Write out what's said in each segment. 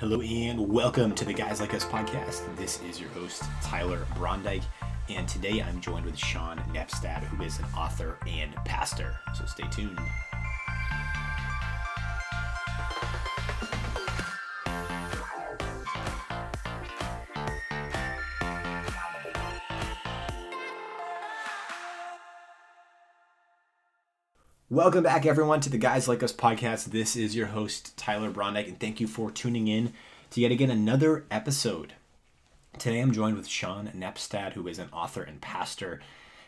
Hello and welcome to the Guys Like Us podcast. This is your host, Tyler Brondike, and today I'm joined with Sean Nepstad, who is an author and pastor. So stay tuned. Welcome back, everyone, to the Guys Like Us podcast. This is your host, Tyler Brondike, and thank you for tuning in to yet again another episode. Today I'm joined with Sean Nepstad, who is an author and pastor.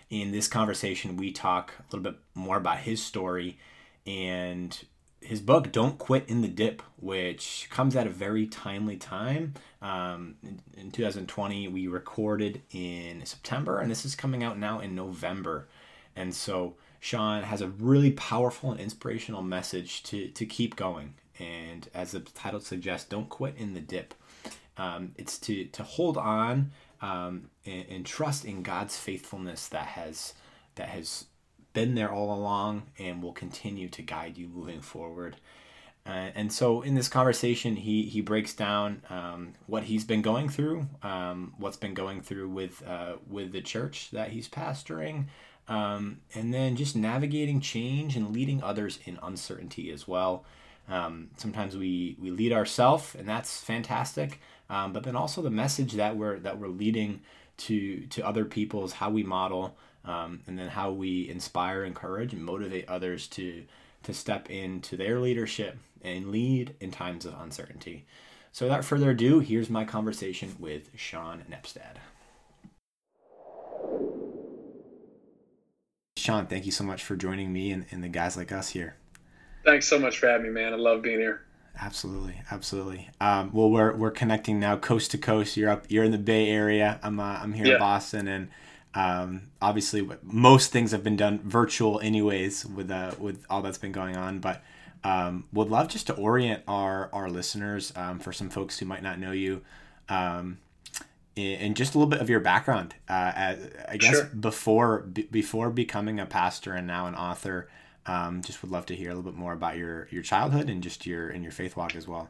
In this conversation, we talk a little bit more about his story and his book, Don't Quit in the Dip, which comes at a very timely time. Um, in 2020, we recorded in September, and this is coming out now in November. And so, Sean has a really powerful and inspirational message to, to keep going. And as the title suggests, don't quit in the dip. Um, it's to, to hold on um, and, and, trust in God's faithfulness that has that has been there all along and will continue to guide you moving forward. Uh, and so in this conversation, he he breaks down um, what he's been going through, um, what's been going through with uh, with the church that he's pastoring, um, and then just navigating change and leading others in uncertainty as well. Um, sometimes we we lead ourselves, and that's fantastic. Um, but then also the message that we're that we're leading to to other people is how we model, um, and then how we inspire, encourage, and motivate others to to step into their leadership and lead in times of uncertainty. So, without further ado, here's my conversation with Sean Nepstad. Sean, thank you so much for joining me and, and the guys like us here. Thanks so much for having me, man. I love being here. Absolutely, absolutely. Um, well, we're we're connecting now, coast to coast. You're up, you're in the Bay Area. I'm uh, I'm here yeah. in Boston, and um, obviously, most things have been done virtual, anyways, with uh, with all that's been going on. But um, would love just to orient our our listeners um, for some folks who might not know you. And just a little bit of your background. Uh, I guess sure. before b- before becoming a pastor and now an author, um, just would love to hear a little bit more about your your childhood and just your and your faith walk as well.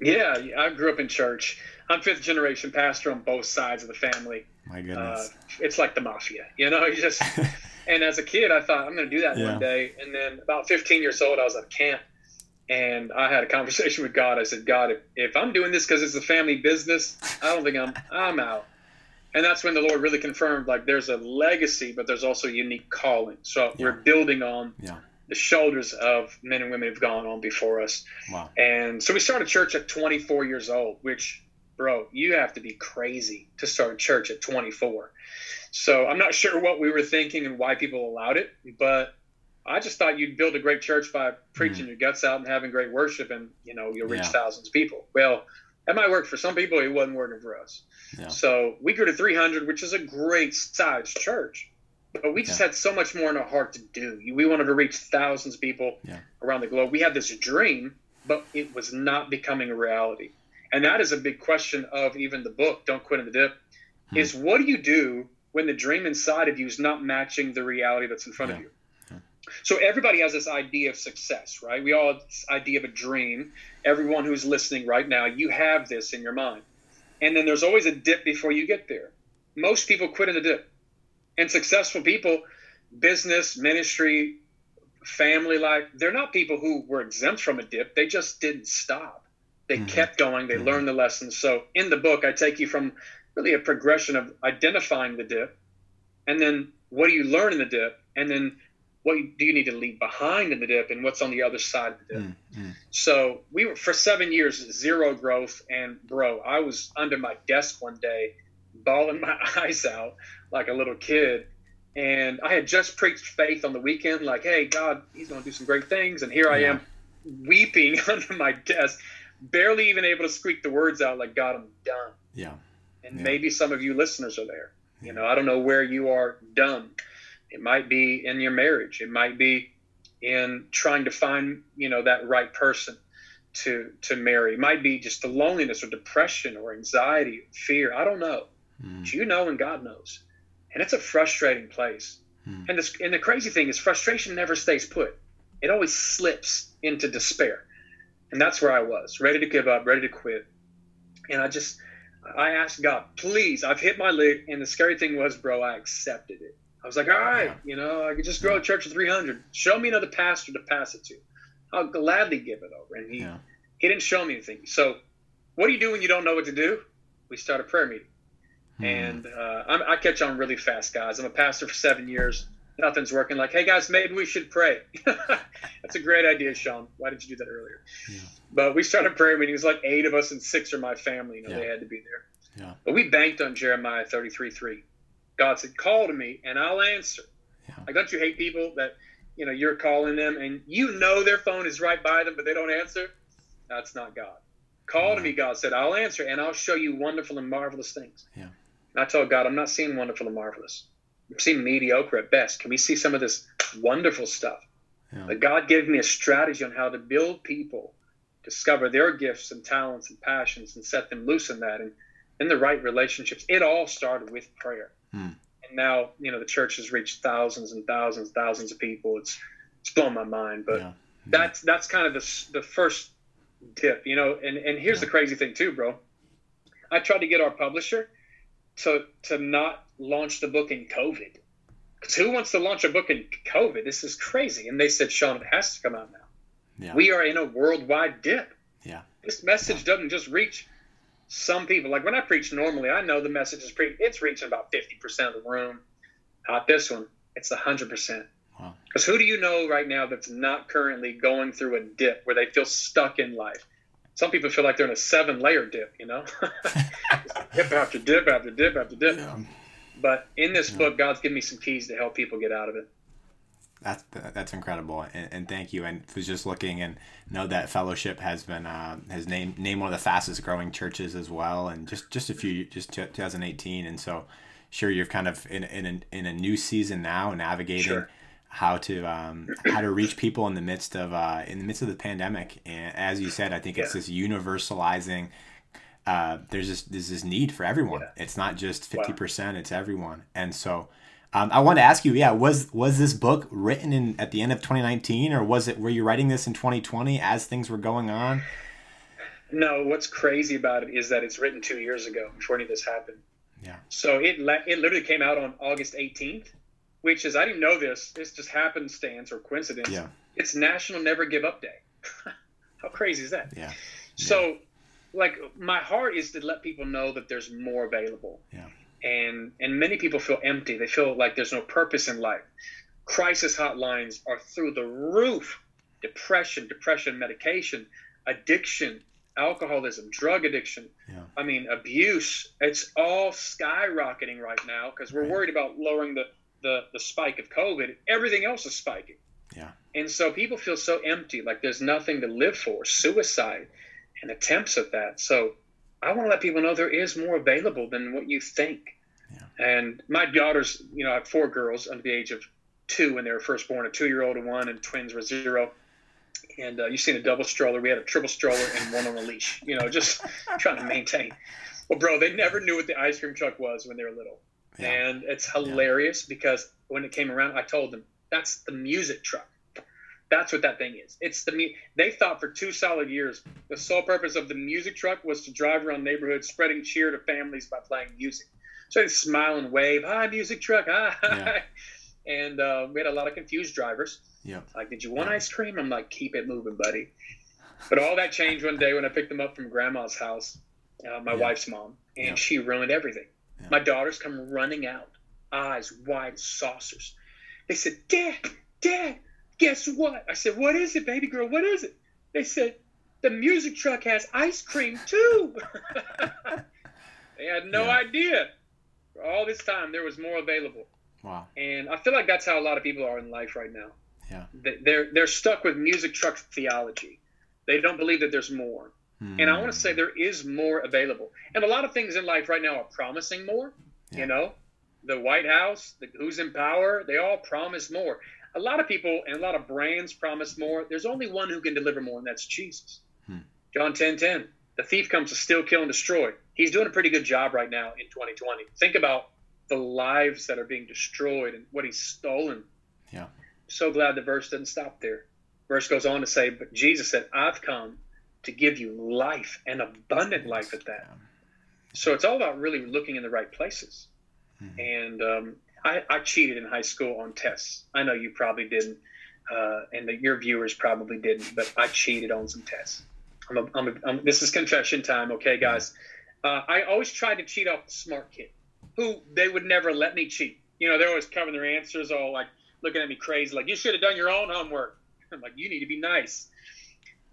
Yeah, I grew up in church. I'm fifth generation pastor on both sides of the family. My goodness, uh, it's like the mafia, you know. You just and as a kid, I thought I'm going to do that yeah. one day. And then about 15 years old, I was at camp and I had a conversation with God. I said, God, if, if I'm doing this because it's a family business, I don't think I'm I'm out. And that's when the Lord really confirmed, like, there's a legacy, but there's also a unique calling. So yeah. we're building on yeah. the shoulders of men and women who've gone on before us. Wow. And so we started church at 24 years old, which, bro, you have to be crazy to start church at 24. So I'm not sure what we were thinking and why people allowed it, but I just thought you'd build a great church by preaching mm. your guts out and having great worship, and you know you'll reach yeah. thousands of people. Well, that might work for some people. It wasn't working for us. Yeah. So we grew to 300, which is a great size church, but we just yeah. had so much more in our heart to do. We wanted to reach thousands of people around the globe. We had this dream, but it was not becoming a reality. And that is a big question of even the book, Don't Quit in the Dip, hmm. is what do you do when the dream inside of you is not matching the reality that's in front of you? So everybody has this idea of success, right? We all have this idea of a dream. Everyone who's listening right now, you have this in your mind. And then there's always a dip before you get there. Most people quit in the dip. And successful people, business, ministry, family life, they're not people who were exempt from a dip. They just didn't stop. They mm-hmm. kept going. They mm-hmm. learned the lessons. So in the book, I take you from really a progression of identifying the dip and then what do you learn in the dip and then what do you need to leave behind in the dip and what's on the other side of the dip. Mm-hmm. So we were for seven years zero growth and bro, I was under my desk one day, bawling my eyes out like a little kid. And I had just preached faith on the weekend, like, hey, God, He's going to do some great things. And here yeah. I am weeping under my desk, barely even able to squeak the words out, like, God, I'm done. Yeah. And yeah. maybe some of you listeners are there. You know, I don't know where you are done it might be in your marriage. It might be in trying to find, you know, that right person to to marry. It might be just the loneliness or depression or anxiety, or fear. I don't know. Mm. But you know and God knows. And it's a frustrating place. Mm. And this and the crazy thing is frustration never stays put. It always slips into despair. And that's where I was, ready to give up, ready to quit. And I just, I asked God, please, I've hit my limit. And the scary thing was, bro, I accepted it. I was like, all right, yeah. you know, I could just grow a church of 300. Show me another pastor to pass it to. I'll gladly give it over. And he, yeah. he didn't show me anything. So, what do you do when you don't know what to do? We start a prayer meeting. Hmm. And uh, i catch on really fast, guys. I'm a pastor for seven years. Nothing's working. Like, hey, guys, maybe we should pray. That's a great idea, Sean. Why didn't you do that earlier? Yeah. But we started prayer meeting. It was like eight of us, and six are my family. You know, they had to be there. Yeah. But we banked on Jeremiah 33 3. God said, Call to me and I'll answer. Yeah. Like, don't you hate people that, you know, you're calling them and you know their phone is right by them, but they don't answer? That's not God. Call to me, God said, I'll answer and I'll show you wonderful and marvelous things. Yeah. And I told God, I'm not seeing wonderful and marvelous. I'm seeing mediocre at best. Can we see some of this wonderful stuff? Yeah. But God gave me a strategy on how to build people, discover their gifts and talents and passions, and set them loose in that. And in the right relationships, it all started with prayer. Hmm. And now, you know, the church has reached thousands and thousands, thousands of people. It's it's blown my mind. But yeah. that's that's kind of the the first dip, you know. And and here's yeah. the crazy thing too, bro. I tried to get our publisher to to not launch the book in COVID. Because who wants to launch a book in COVID? This is crazy. And they said, Sean, it has to come out now. Yeah. We are in a worldwide dip. Yeah. This message yeah. doesn't just reach some people. Like when I preach normally, I know the message is pre- it's reaching about 50% of the room. Not this one. It's 100%. Because who do you know right now that's not currently going through a dip where they feel stuck in life? Some people feel like they're in a seven layer dip, you know? dip after dip after dip after dip. Yeah. But in this yeah. book, God's given me some keys to help people get out of it. That's that's incredible, and, and thank you. And was just looking and know that fellowship has been uh, has named named one of the fastest growing churches as well, and just just a few just 2018, and so sure you're kind of in in a, in a new season now, navigating sure. how to um, how to reach people in the midst of uh, in the midst of the pandemic. And as you said, I think it's this universalizing uh, there's this there's this need for everyone. Yeah. It's not just fifty wow. percent; it's everyone. And so, um, I want to ask you, yeah, was was this book written in at the end of 2019, or was it were you writing this in 2020 as things were going on? No, what's crazy about it is that it's written two years ago before any of this happened. Yeah. So it it literally came out on August 18th, which is I didn't know this. This just happenstance or coincidence. Yeah. It's National Never Give Up Day. How crazy is that? Yeah. So like my heart is to let people know that there's more available. Yeah. And and many people feel empty. They feel like there's no purpose in life. Crisis hotlines are through the roof. Depression, depression medication, addiction, alcoholism, drug addiction. Yeah. I mean, abuse. It's all skyrocketing right now because we're right. worried about lowering the, the, the spike of COVID. Everything else is spiking. Yeah. And so people feel so empty, like there's nothing to live for. Suicide and attempts at that. So I want to let people know there is more available than what you think. Yeah. And my daughters, you know, I have four girls under the age of two when they were first born, a two-year-old and one, and twins were zero. And uh, you've seen a double stroller. We had a triple stroller and one on a leash. You know, just trying to maintain. Well, bro, they never knew what the ice cream truck was when they were little. Yeah. And it's hilarious yeah. because when it came around, I told them that's the music truck. That's what that thing is. It's the they thought for two solid years the sole purpose of the music truck was to drive around neighborhoods spreading cheer to families by playing music. So they smile and wave, "Hi, music truck!" Hi. Yeah. And uh, we had a lot of confused drivers. Yeah. Like, did you want yeah. ice cream? I'm like, keep it moving, buddy. But all that changed one day when I picked them up from grandma's house, uh, my yeah. wife's mom, and yeah. she ruined everything. My daughters come running out, eyes wide saucers. They said, Dad, Dad, guess what? I said, what is it, baby girl? What is it? They said, the music truck has ice cream too. they had no yeah. idea. For all this time, there was more available. Wow. And I feel like that's how a lot of people are in life right now. Yeah. They're they're stuck with music truck theology. They don't believe that there's more. Mm. And I want to say there is more available. And a lot of things in life right now are promising more. Yeah. You know, the White House, the, who's in power, they all promise more a lot of people and a lot of brands promise more. There's only one who can deliver more, and that's Jesus. Hmm. John 10 10. The thief comes to steal, kill, and destroy. He's doing a pretty good job right now in 2020. Think about the lives that are being destroyed and what he's stolen. Yeah. So glad the verse doesn't stop there. Verse goes on to say, But Jesus said, I've come to give you life and abundant life at that. So it's all about really looking in the right places. Mm-hmm. And um, I, I, cheated in high school on tests. I know you probably didn't, uh, and the, your viewers probably didn't, but I cheated on some tests. I'm a, I'm a, I'm, this is confession time, okay, guys? Uh, I always tried to cheat off the smart kid, who they would never let me cheat. You know, they're always covering their answers, all like looking at me crazy, like you should have done your own homework. I'm like, you need to be nice.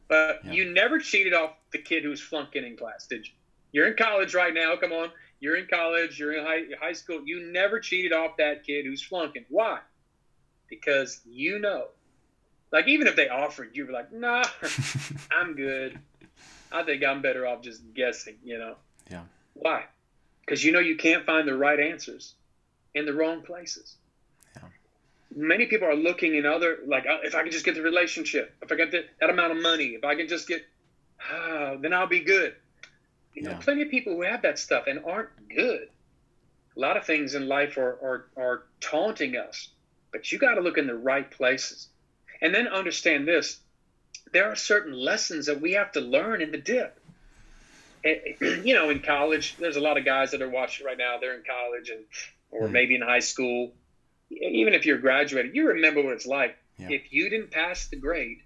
But yeah. you never cheated off the kid who was flunking in class, did you? You're in college right now. Come on. You're in college. You're in high, high school. You never cheated off that kid who's flunking. Why? Because you know. Like, even if they offered, you'd be like, nah, I'm good. I think I'm better off just guessing, you know? Yeah. Why? Because you know you can't find the right answers in the wrong places. Yeah. Many people are looking in other, like, oh, if I can just get the relationship, if I get the, that amount of money, if I can just get, ah, then I'll be good. You know, yeah. plenty of people who have that stuff and aren't good. A lot of things in life are, are, are taunting us, but you got to look in the right places. And then understand this there are certain lessons that we have to learn in the dip. you know, in college, there's a lot of guys that are watching right now. They're in college and, or mm. maybe in high school. Even if you're graduated, you remember what it's like. Yeah. If you didn't pass the grade,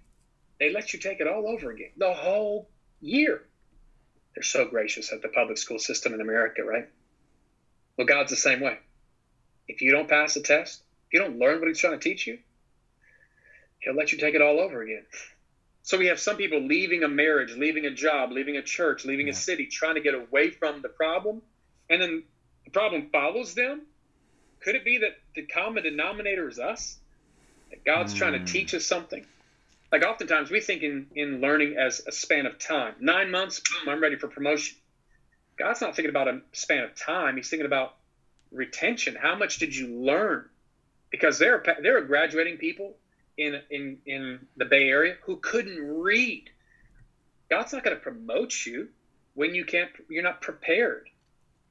they let you take it all over again, the whole year. They're so gracious at the public school system in America, right? Well, God's the same way. If you don't pass the test, if you don't learn what He's trying to teach you, He'll let you take it all over again. So we have some people leaving a marriage, leaving a job, leaving a church, leaving yeah. a city, trying to get away from the problem, and then the problem follows them. Could it be that the common denominator is us? That God's mm. trying to hmm. teach us something? Like oftentimes we think in, in learning as a span of time. Nine months, boom, I'm ready for promotion. God's not thinking about a span of time. He's thinking about retention. How much did you learn? Because there are, there are graduating people in, in, in the Bay Area who couldn't read. God's not going to promote you when you can't, you're not prepared.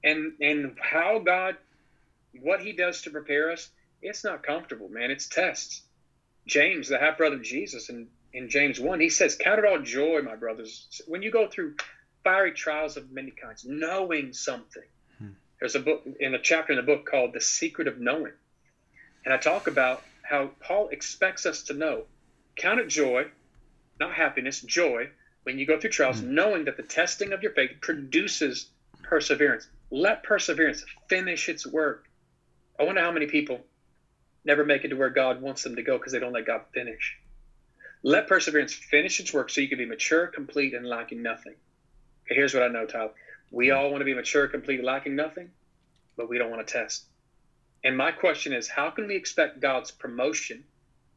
And, and how God, what he does to prepare us, it's not comfortable, man. It's tests. James, the half brother of Jesus, in, in James 1, he says, Count it all joy, my brothers, when you go through fiery trials of many kinds, knowing something. Hmm. There's a book in a chapter in the book called The Secret of Knowing. And I talk about how Paul expects us to know. Count it joy, not happiness, joy, when you go through trials, hmm. knowing that the testing of your faith produces perseverance. Let perseverance finish its work. I wonder how many people never make it to where God wants them to go because they don't let God finish. Let perseverance finish its work so you can be mature, complete, and lacking nothing. Okay, here's what I know, Tyler. We all want to be mature, complete, lacking nothing, but we don't want to test. And my question is how can we expect God's promotion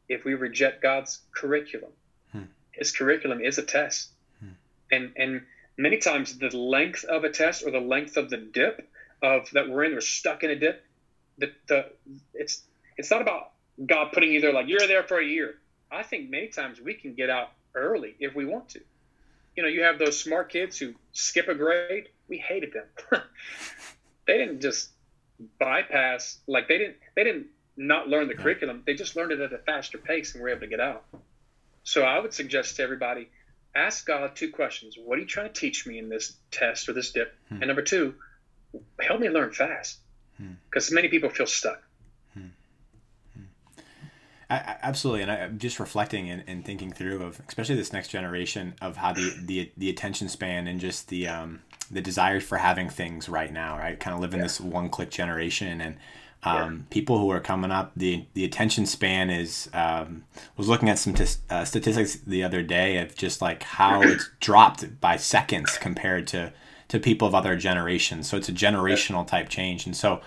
if we reject God's curriculum? Hmm. His curriculum is a test. Hmm. And and many times the length of a test or the length of the dip of that we're in, we're stuck in a dip, the, the it's it's not about God putting you there like you're there for a year. I think many times we can get out early if we want to. You know, you have those smart kids who skip a grade. We hated them. they didn't just bypass like they didn't they didn't not learn the curriculum. They just learned it at a faster pace and were able to get out. So I would suggest to everybody, ask God two questions. What are you trying to teach me in this test or this dip? Hmm. And number two, help me learn fast. Because hmm. many people feel stuck. I, absolutely, and I, am just reflecting and, and, thinking through of especially this next generation of how the the, the attention span and just the um, the desire for having things right now, right? Kind of living yeah. this one click generation and. Um, yeah. People who are coming up, the the attention span is. Um, was looking at some t- uh, statistics the other day of just like how it's dropped by seconds compared to to people of other generations. So it's a generational type change, and so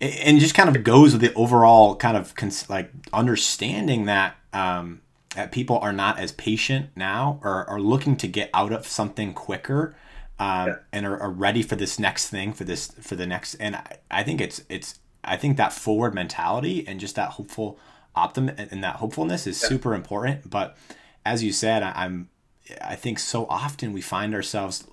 and just kind of goes with the overall kind of cons- like understanding that um, that people are not as patient now or are looking to get out of something quicker um, yeah. and are, are, ready for this next thing for this for the next and I, I think it's it's I think that forward mentality and just that hopeful optim and that hopefulness is yeah. super important but as you said I, I'm I think so often we find ourselves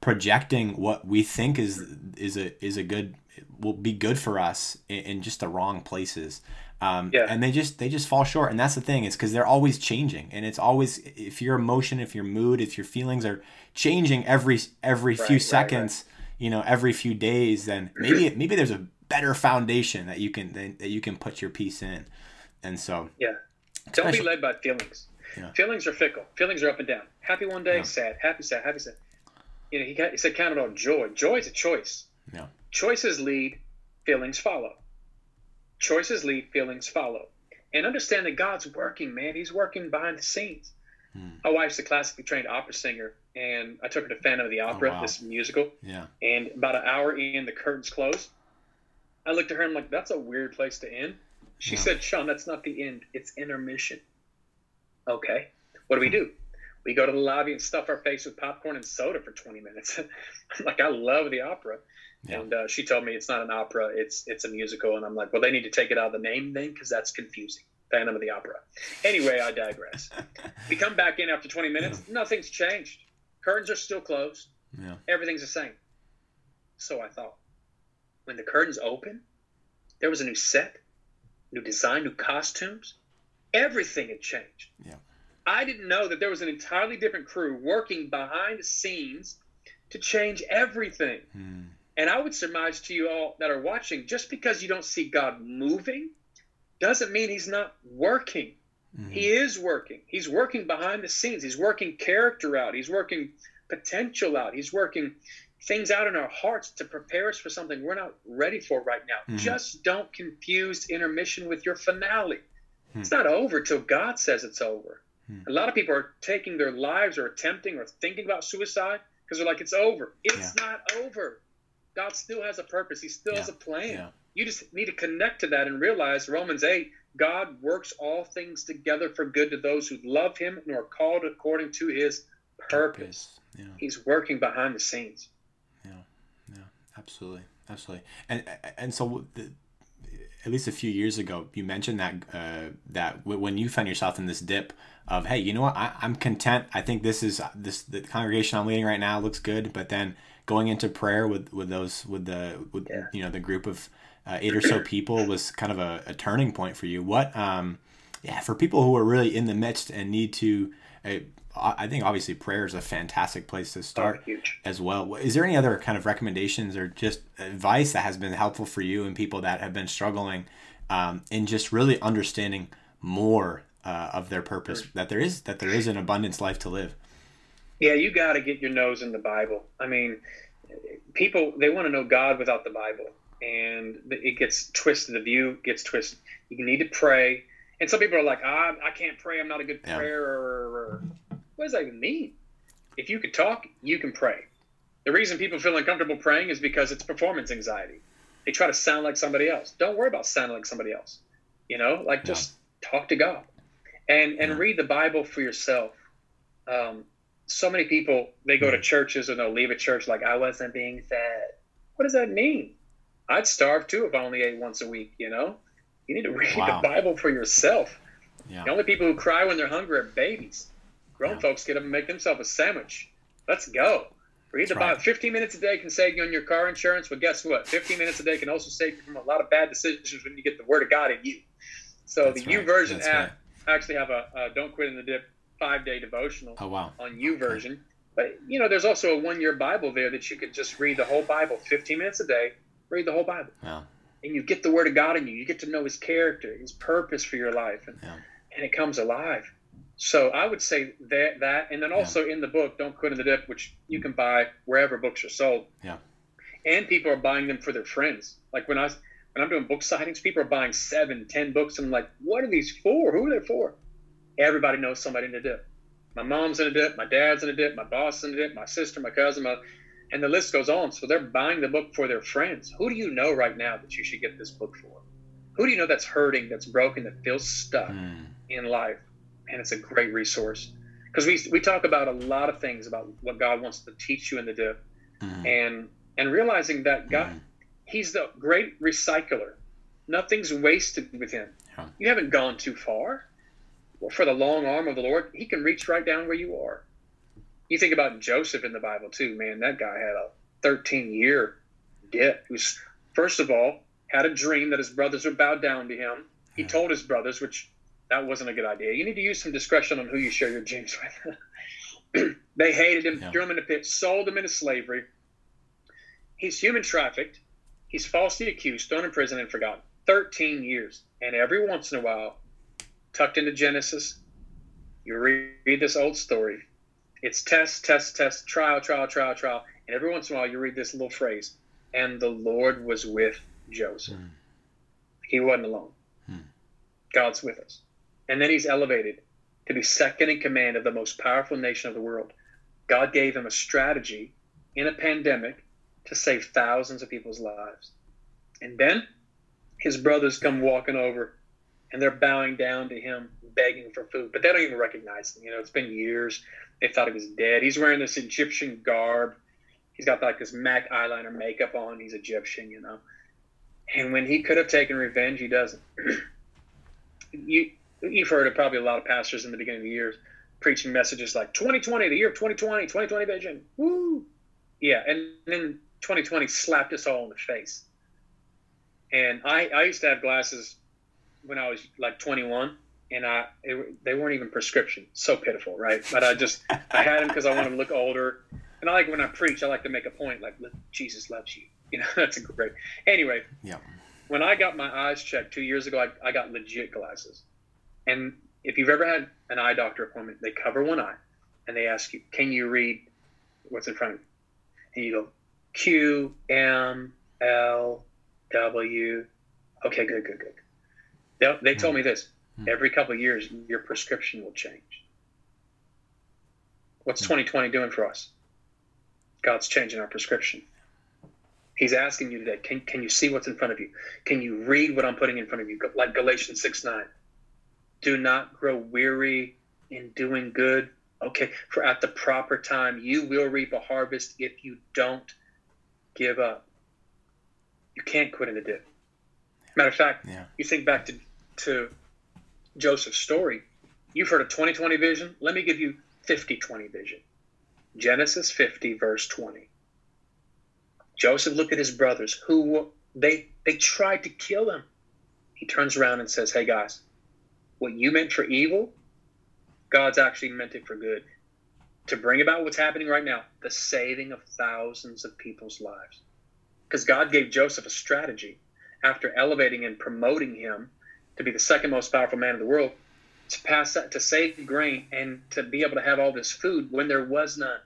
projecting what we think is is a is a good will be good for us in, in just the wrong places. Um, yeah. and they just they just fall short. And that's the thing is because they're always changing. And it's always if your emotion if your mood if your feelings are changing every every right, few seconds right, right. you know every few days then maybe maybe there's a better foundation that you can that you can put your piece in. And so yeah. Don't be led by feelings. Yeah. feelings are fickle. Feelings are up and down. Happy one day yeah. sad. Happy sad. Happy sad. You know he, got, he said count it all joy. Joy is a choice. Yeah choices lead feelings follow choices lead feelings follow and understand that god's working man he's working behind the scenes hmm. my wife's a classically trained opera singer and i took her to phantom of the opera oh, wow. this musical yeah and about an hour in the curtains closed I looked at her and I'm like, that's a weird place to end. She yeah. said, Sean, that's not the end. It's intermission. Okay. What do we do? We go to the lobby and stuff our face with popcorn and soda for 20 minutes. like, I love the opera. Yeah. And uh, she told me it's not an opera, it's it's a musical. And I'm like, well, they need to take it out of the name then because that's confusing. Phantom of the Opera. Anyway, I digress. we come back in after 20 minutes. Yeah. Nothing's changed. Curtains are still closed. Yeah. Everything's the same. So I thought when the curtains open, there was a new set, new design, new costumes. Everything had changed. Yeah. I didn't know that there was an entirely different crew working behind the scenes to change everything. Hmm. And I would surmise to you all that are watching just because you don't see God moving doesn't mean he's not working. Mm-hmm. He is working. He's working behind the scenes. He's working character out. He's working potential out. He's working things out in our hearts to prepare us for something we're not ready for right now. Mm-hmm. Just don't confuse intermission with your finale. Mm-hmm. It's not over till God says it's over. Mm-hmm. A lot of people are taking their lives or attempting or thinking about suicide because they're like, it's over. It's yeah. not over. God still has a purpose, He still yeah. has a plan. Yeah. You just need to connect to that and realize Romans 8 God works all things together for good to those who love Him and are called according to His purpose. purpose. He's working behind the scenes Yeah. Yeah. absolutely, absolutely. And and so the, at least a few years ago, you mentioned that uh, that when you found yourself in this dip of hey, you know what, I, am content. I think this is this the congregation I'm leading right now looks good, but then going into prayer with with those with the with yeah. you know the group of uh, eight or so people was kind of a, a turning point for you. What um yeah for people who are really in the midst and need to uh, I think obviously prayer is a fantastic place to start oh, as well. Is there any other kind of recommendations or just advice that has been helpful for you and people that have been struggling um, in just really understanding more uh, of their purpose that there is that there is an abundance life to live? Yeah, you got to get your nose in the Bible. I mean, people they want to know God without the Bible, and it gets twisted. The view gets twisted. You need to pray, and some people are like, ah, "I can't pray. I'm not a good yeah. prayer." What does that even mean? If you could talk, you can pray. The reason people feel uncomfortable praying is because it's performance anxiety. They try to sound like somebody else. Don't worry about sounding like somebody else. You know, like just talk to God and and yeah. read the Bible for yourself. Um, so many people they go to hmm. churches and they'll leave a church like I wasn't being fed. What does that mean? I'd starve too if I only ate once a week. You know, you need to read wow. the Bible for yourself. Yeah. The only people who cry when they're hungry are babies. Grown yeah. folks get up and make themselves a sandwich. Let's go. Read the Bible. 15 minutes a day can save you on your car insurance, but guess what? 15 minutes a day can also save you from a lot of bad decisions when you get the Word of God in you. So That's the right. YouVersion That's app right. actually have a, a, Don't Quit in the Dip five day devotional oh, wow. on YouVersion. Okay. But you know, there's also a one year Bible there that you could just read the whole Bible, 15 minutes a day. Read the whole Bible, yeah. and you get the Word of God in you. You get to know His character, His purpose for your life, and, yeah. and it comes alive. So I would say that that, and then also yeah. in the book, "Don't Quit in the Dip," which you can buy wherever books are sold. Yeah. And people are buying them for their friends. Like when I when I'm doing book signings, people are buying seven, ten books. And I'm like, what are these for? Who are they for? Everybody knows somebody in the dip. My mom's in a dip. My dad's in a dip. My boss in a dip. My sister, my cousin, my, and the list goes on. So they're buying the book for their friends. Who do you know right now that you should get this book for? Who do you know that's hurting, that's broken, that feels stuck mm. in life? and it's a great resource because we we talk about a lot of things about what God wants to teach you in the dip, mm-hmm. and and realizing that God, mm-hmm. He's the great recycler. Nothing's wasted with Him. Yeah. You haven't gone too far. For the long arm of the Lord, He can reach right down where you are. You think about Joseph in the Bible too, man. That guy had a 13 year dip. Who's first of all had a dream that his brothers would bow down to him he yeah. told his brothers, which that wasn't a good idea. You need to use some discretion on who you share your dreams with. they hated him, yeah. threw him in the pit, sold him into slavery. He's human trafficked. He's falsely accused, thrown in prison, and forgotten. 13 years. And every once in a while, tucked into Genesis, you read this old story. It's test, test, test, trial, trial, trial, trial. And every once in a while, you read this little phrase, and the Lord was with Joseph. Mm. He wasn't alone. Mm. God's with us. And then he's elevated to be second in command of the most powerful nation of the world. God gave him a strategy in a pandemic to save thousands of people's lives. And then his brothers come walking over and they're bowing down to him, begging for food. But they don't even recognize him. You know, it's been years. They thought he was dead. He's wearing this Egyptian garb. He's got like this MAC eyeliner makeup on. He's Egyptian, you know. And when he could have taken revenge, he doesn't. you you've heard of probably a lot of pastors in the beginning of the years preaching messages like 2020, the year of 2020, 2020 vision. Woo! Yeah, and then 2020 slapped us all in the face. And I, I used to have glasses when I was like 21, and I it, they weren't even prescription. So pitiful, right? But I just I had them because I wanted to look older. And I like when I preach, I like to make a point like Jesus loves you. You know, that's a great. Anyway, yeah. When I got my eyes checked two years ago, I, I got legit glasses. And if you've ever had an eye doctor appointment, they cover one eye and they ask you, can you read what's in front of you? And you go, Q, M, L, W. Okay, good, good, good. They, they told me hmm. this hmm. every couple of years, your prescription will change. What's 2020 hmm. doing for us? God's changing our prescription. He's asking you today, can, can you see what's in front of you? Can you read what I'm putting in front of you? Like Galatians 6 9 do not grow weary in doing good. Okay, for at the proper time, you will reap a harvest if you don't give up. You can't quit in the dip. Matter of fact, yeah. you think back to, to Joseph's story. You've heard of 2020 vision. Let me give you 50 20 vision. Genesis 50, verse 20. Joseph looked at his brothers who they they tried to kill him. He turns around and says, Hey guys, what you meant for evil, God's actually meant it for good to bring about what's happening right now the saving of thousands of people's lives. Because God gave Joseph a strategy after elevating and promoting him to be the second most powerful man in the world to pass that to save the grain and to be able to have all this food when there was none.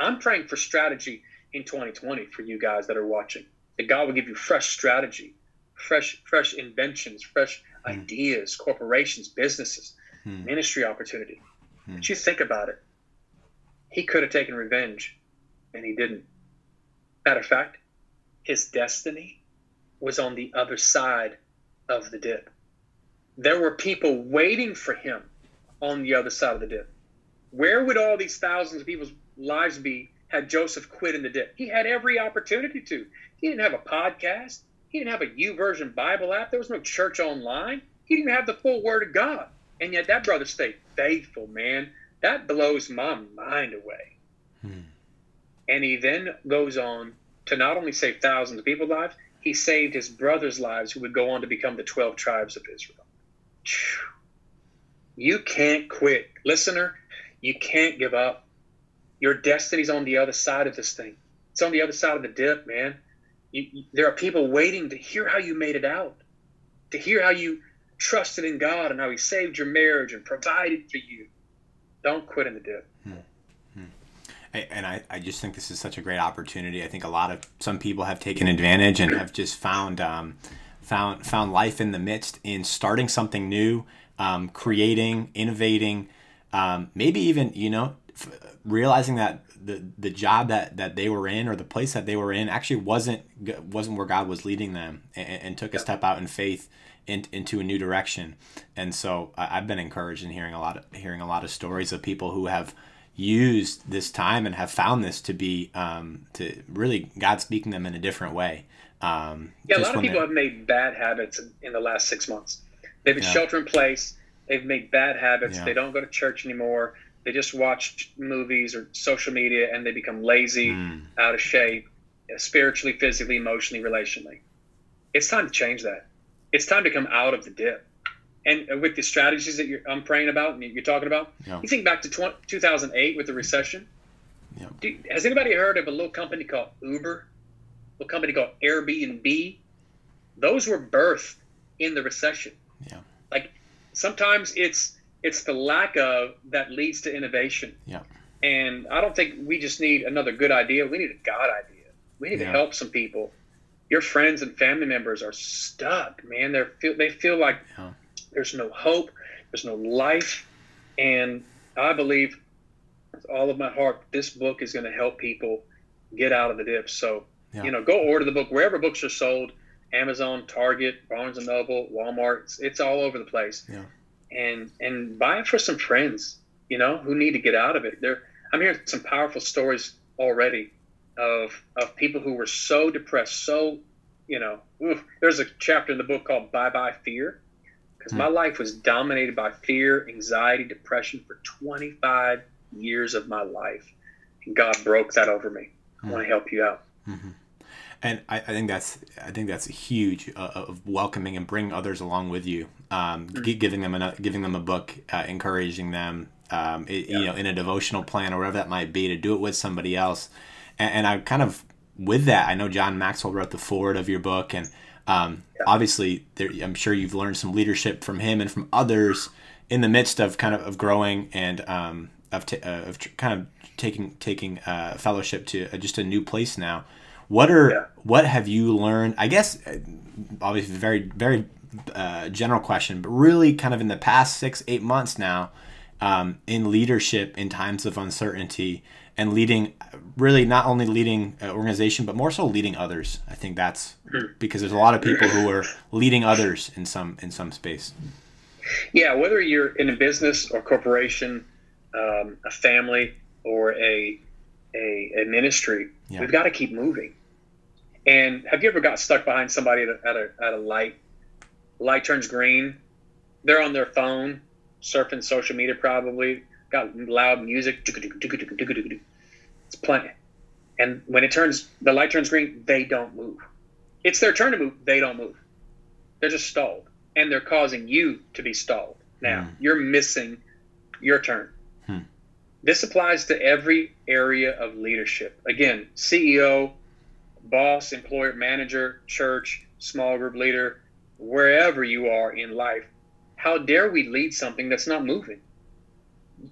I'm praying for strategy in 2020 for you guys that are watching. That God will give you fresh strategy, fresh fresh inventions, fresh Hmm. ideas, corporations, businesses, hmm. ministry opportunity. Hmm. But you think about it. He could have taken revenge, and he didn't. Matter of fact, his destiny was on the other side of the dip. There were people waiting for him on the other side of the dip. Where would all these thousands of people's lives be had Joseph quit in the dip? He had every opportunity to. He didn't have a podcast. He didn't have a YouVersion Bible app. There was no church online. He didn't even have the full Word of God. And yet that brother stayed faithful, man. That blows my mind away. Hmm. And he then goes on to not only save thousands of people's lives, he saved his brothers' lives who would go on to become the 12 tribes of Israel. You can't quit. Listener, you can't give up. Your destiny's on the other side of this thing. It's on the other side of the dip, man. You, you, there are people waiting to hear how you made it out, to hear how you trusted in God and how He saved your marriage and provided for you. Don't quit in the dip. Hmm. And I, I just think this is such a great opportunity. I think a lot of some people have taken advantage and have just found um, found found life in the midst in starting something new, um, creating, innovating, um, maybe even you know f- realizing that the the job that that they were in or the place that they were in actually wasn't wasn't where God was leading them and, and took a step out in faith in, into a new direction and so I've been encouraged in hearing a lot of hearing a lot of stories of people who have used this time and have found this to be um, to really God speaking them in a different way um, yeah a lot of people have made bad habits in the last six months they've been yeah. shelter in place they've made bad habits yeah. they don't go to church anymore they just watch movies or social media and they become lazy, mm. out of shape, spiritually, physically, emotionally, relationally. It's time to change that. It's time to come out of the dip. And with the strategies that I'm praying about and you're talking about, yeah. you think back to 20, 2008 with the recession. Yeah. Do, has anybody heard of a little company called Uber? A little company called Airbnb? Those were birthed in the recession. Yeah. Like sometimes it's it's the lack of that leads to innovation. Yeah. And I don't think we just need another good idea. We need a God idea. We need yeah. to help some people. Your friends and family members are stuck, man. They're feel they feel like yeah. There's no hope, there's no life, and I believe with all of my heart this book is going to help people get out of the dip. So, yeah. you know, go order the book wherever books are sold. Amazon, Target, Barnes and Noble, Walmart. It's, it's all over the place. Yeah. And and buy it for some friends, you know, who need to get out of it. There, I'm hearing some powerful stories already of of people who were so depressed, so you know. Oof, there's a chapter in the book called "Bye Bye Fear," because mm. my life was dominated by fear, anxiety, depression for 25 years of my life, and God broke that over me. Mm. I want to help you out. Mm-hmm and I, I, think that's I think that's huge uh, of welcoming and bringing others along with you, um, mm-hmm. giving them a giving them a book, uh, encouraging them, um, it, yeah. you know, in a devotional plan or whatever that might be, to do it with somebody else, and, and I kind of with that, I know John Maxwell wrote the foreword of your book, and um, yeah. obviously, there, I'm sure you've learned some leadership from him and from others in the midst of kind of, of growing and um, of, t- uh, of kind of taking taking uh, fellowship to uh, just a new place now. What are yeah. what have you learned? I guess uh, obviously very very uh, general question, but really kind of in the past six eight months now, um, in leadership in times of uncertainty and leading really not only leading an organization but more so leading others i think that's hmm. because there's a lot of people who are leading others in some in some space yeah whether you're in a business or corporation um, a family or a a, a ministry, yeah. we've got to keep moving. And have you ever got stuck behind somebody at a, at a, at a light? Light turns green. They're on their phone, surfing social media, probably got loud music. It's plenty. And when it turns, the light turns green, they don't move. It's their turn to move. They don't move. They're just stalled, and they're causing you to be stalled. Now mm. you're missing your turn. This applies to every area of leadership. Again, CEO, boss, employer, manager, church, small group leader, wherever you are in life. How dare we lead something that's not moving?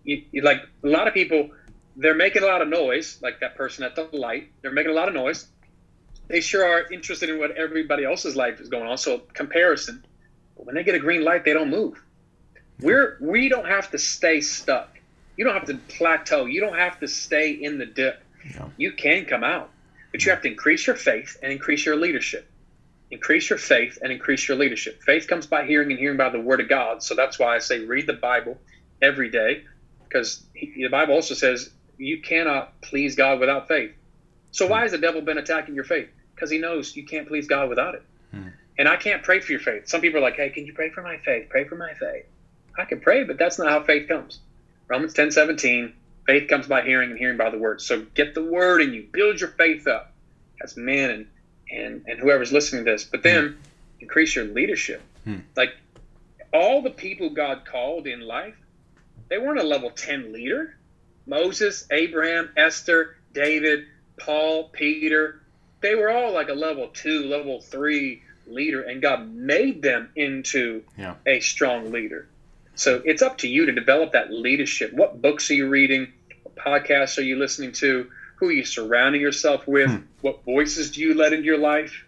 You, you, like a lot of people, they're making a lot of noise, like that person at the light. They're making a lot of noise. They sure are interested in what everybody else's life is going on. So comparison. But when they get a green light, they don't move. We're we don't have to stay stuck. You don't have to plateau. You don't have to stay in the dip. Yeah. You can come out, but you have to increase your faith and increase your leadership. Increase your faith and increase your leadership. Faith comes by hearing and hearing by the word of God. So that's why I say read the Bible every day because the Bible also says you cannot please God without faith. So why has the devil been attacking your faith? Because he knows you can't please God without it. Hmm. And I can't pray for your faith. Some people are like, hey, can you pray for my faith? Pray for my faith. I can pray, but that's not how faith comes. Romans 10 17, faith comes by hearing and hearing by the word. So get the word in you, build your faith up as men and, and, and whoever's listening to this, but then mm. increase your leadership. Mm. Like all the people God called in life, they weren't a level 10 leader. Moses, Abraham, Esther, David, Paul, Peter, they were all like a level two, level three leader, and God made them into yeah. a strong leader. So it's up to you to develop that leadership. What books are you reading? What podcasts are you listening to? Who are you surrounding yourself with? Hmm. What voices do you let into your life?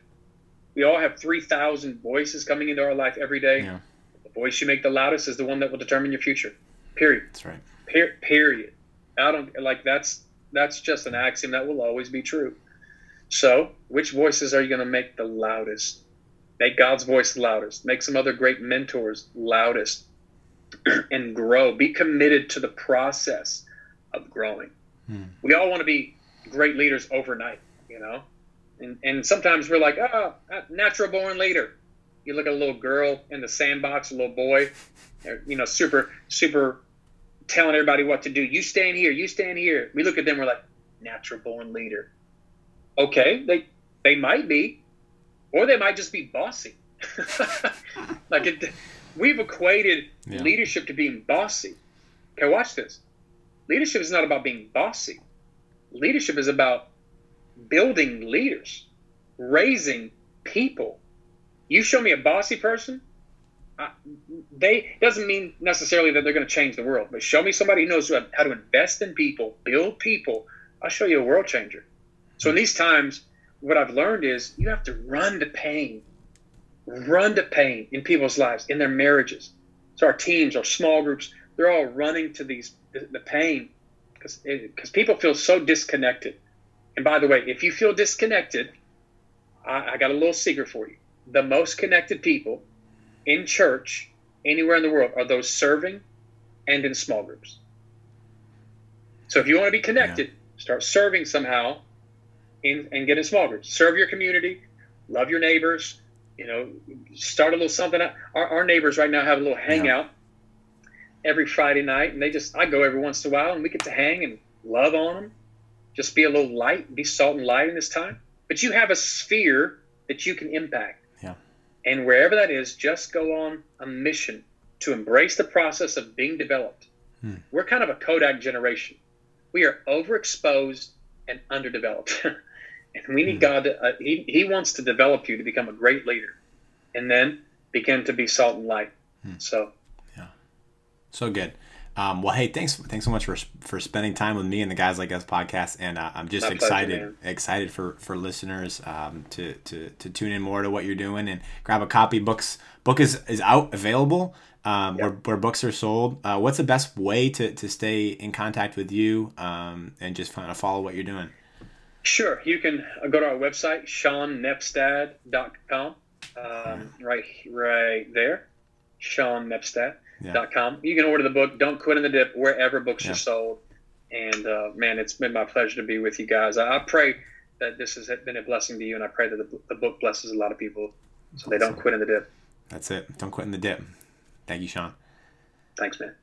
We all have 3,000 voices coming into our life every day. Yeah. The voice you make the loudest is the one that will determine your future. Period. That's right. Per- period. I don't like that's that's just an axiom that will always be true. So, which voices are you going to make the loudest? Make God's voice loudest. Make some other great mentors loudest and grow. Be committed to the process of growing. Hmm. We all want to be great leaders overnight, you know? And, and sometimes we're like, oh, natural born leader. You look at a little girl in the sandbox, a little boy, you know, super, super telling everybody what to do. You stand here, you stand here. We look at them, we're like, natural born leader. Okay, they they might be, or they might just be bossy. like it, we've equated yeah. leadership to being bossy. Okay, watch this. Leadership is not about being bossy. Leadership is about building leaders, raising people. You show me a bossy person, I, they doesn't mean necessarily that they're going to change the world, but show me somebody who knows how to invest in people, build people. I'll show you a world changer. So in these times, what I've learned is you have to run to pain, run to pain in people's lives, in their marriages. So our teams, our small groups, they're all running to these the pain because because eh, people feel so disconnected. And by the way, if you feel disconnected, I, I got a little secret for you. The most connected people in church anywhere in the world are those serving and in small groups. So if you want to be connected, yeah. start serving somehow in, and get in small groups. Serve your community, love your neighbors, you know, start a little something. Our, our neighbors right now have a little hangout yeah. Every Friday night, and they just, I go every once in a while, and we get to hang and love on them. Just be a little light, be salt and light in this time. But you have a sphere that you can impact. yeah. And wherever that is, just go on a mission to embrace the process of being developed. Hmm. We're kind of a Kodak generation. We are overexposed and underdeveloped. and we need hmm. God to, uh, he, he wants to develop you to become a great leader and then begin to be salt and light. Hmm. So. So good. Um, well, hey, thanks thanks so much for for spending time with me and the guys like us podcast, and uh, I'm just My excited pleasure, excited for for listeners um, to to to tune in more to what you're doing and grab a copy. Books book is is out available um, yep. where, where books are sold. Uh, what's the best way to to stay in contact with you um, and just kind of follow what you're doing? Sure, you can go to our website seannepstad.com. Um, right right there, Sean Nepstad yeah. .com. You can order the book "Don't Quit in the Dip" wherever books yeah. are sold. And uh, man, it's been my pleasure to be with you guys. I, I, pray that this has been a blessing to you, and I pray that the, the book blesses a lot of people, so they don't quit in the dip. That's it. Don't quit in the dip. Thank you, Sean. Thanks, man.